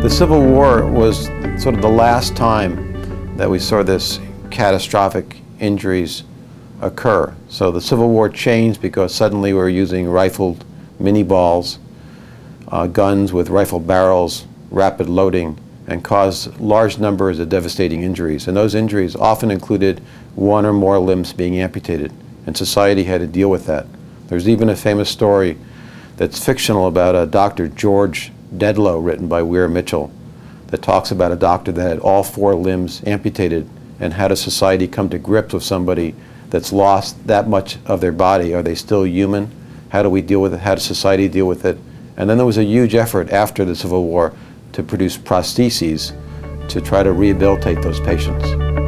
The Civil War was sort of the last time that we saw this catastrophic injuries occur. So the Civil War changed because suddenly we were using rifled Minié balls, uh, guns with rifle barrels, rapid loading, and caused large numbers of devastating injuries. And those injuries often included one or more limbs being amputated, and society had to deal with that. There's even a famous story that's fictional about a Dr. George Dedlow, written by Weir Mitchell, that talks about a doctor that had all four limbs amputated and how does society come to grips with somebody that's lost that much of their body? Are they still human? How do we deal with it? How does society deal with it? And then there was a huge effort after the Civil War to produce prostheses to try to rehabilitate those patients.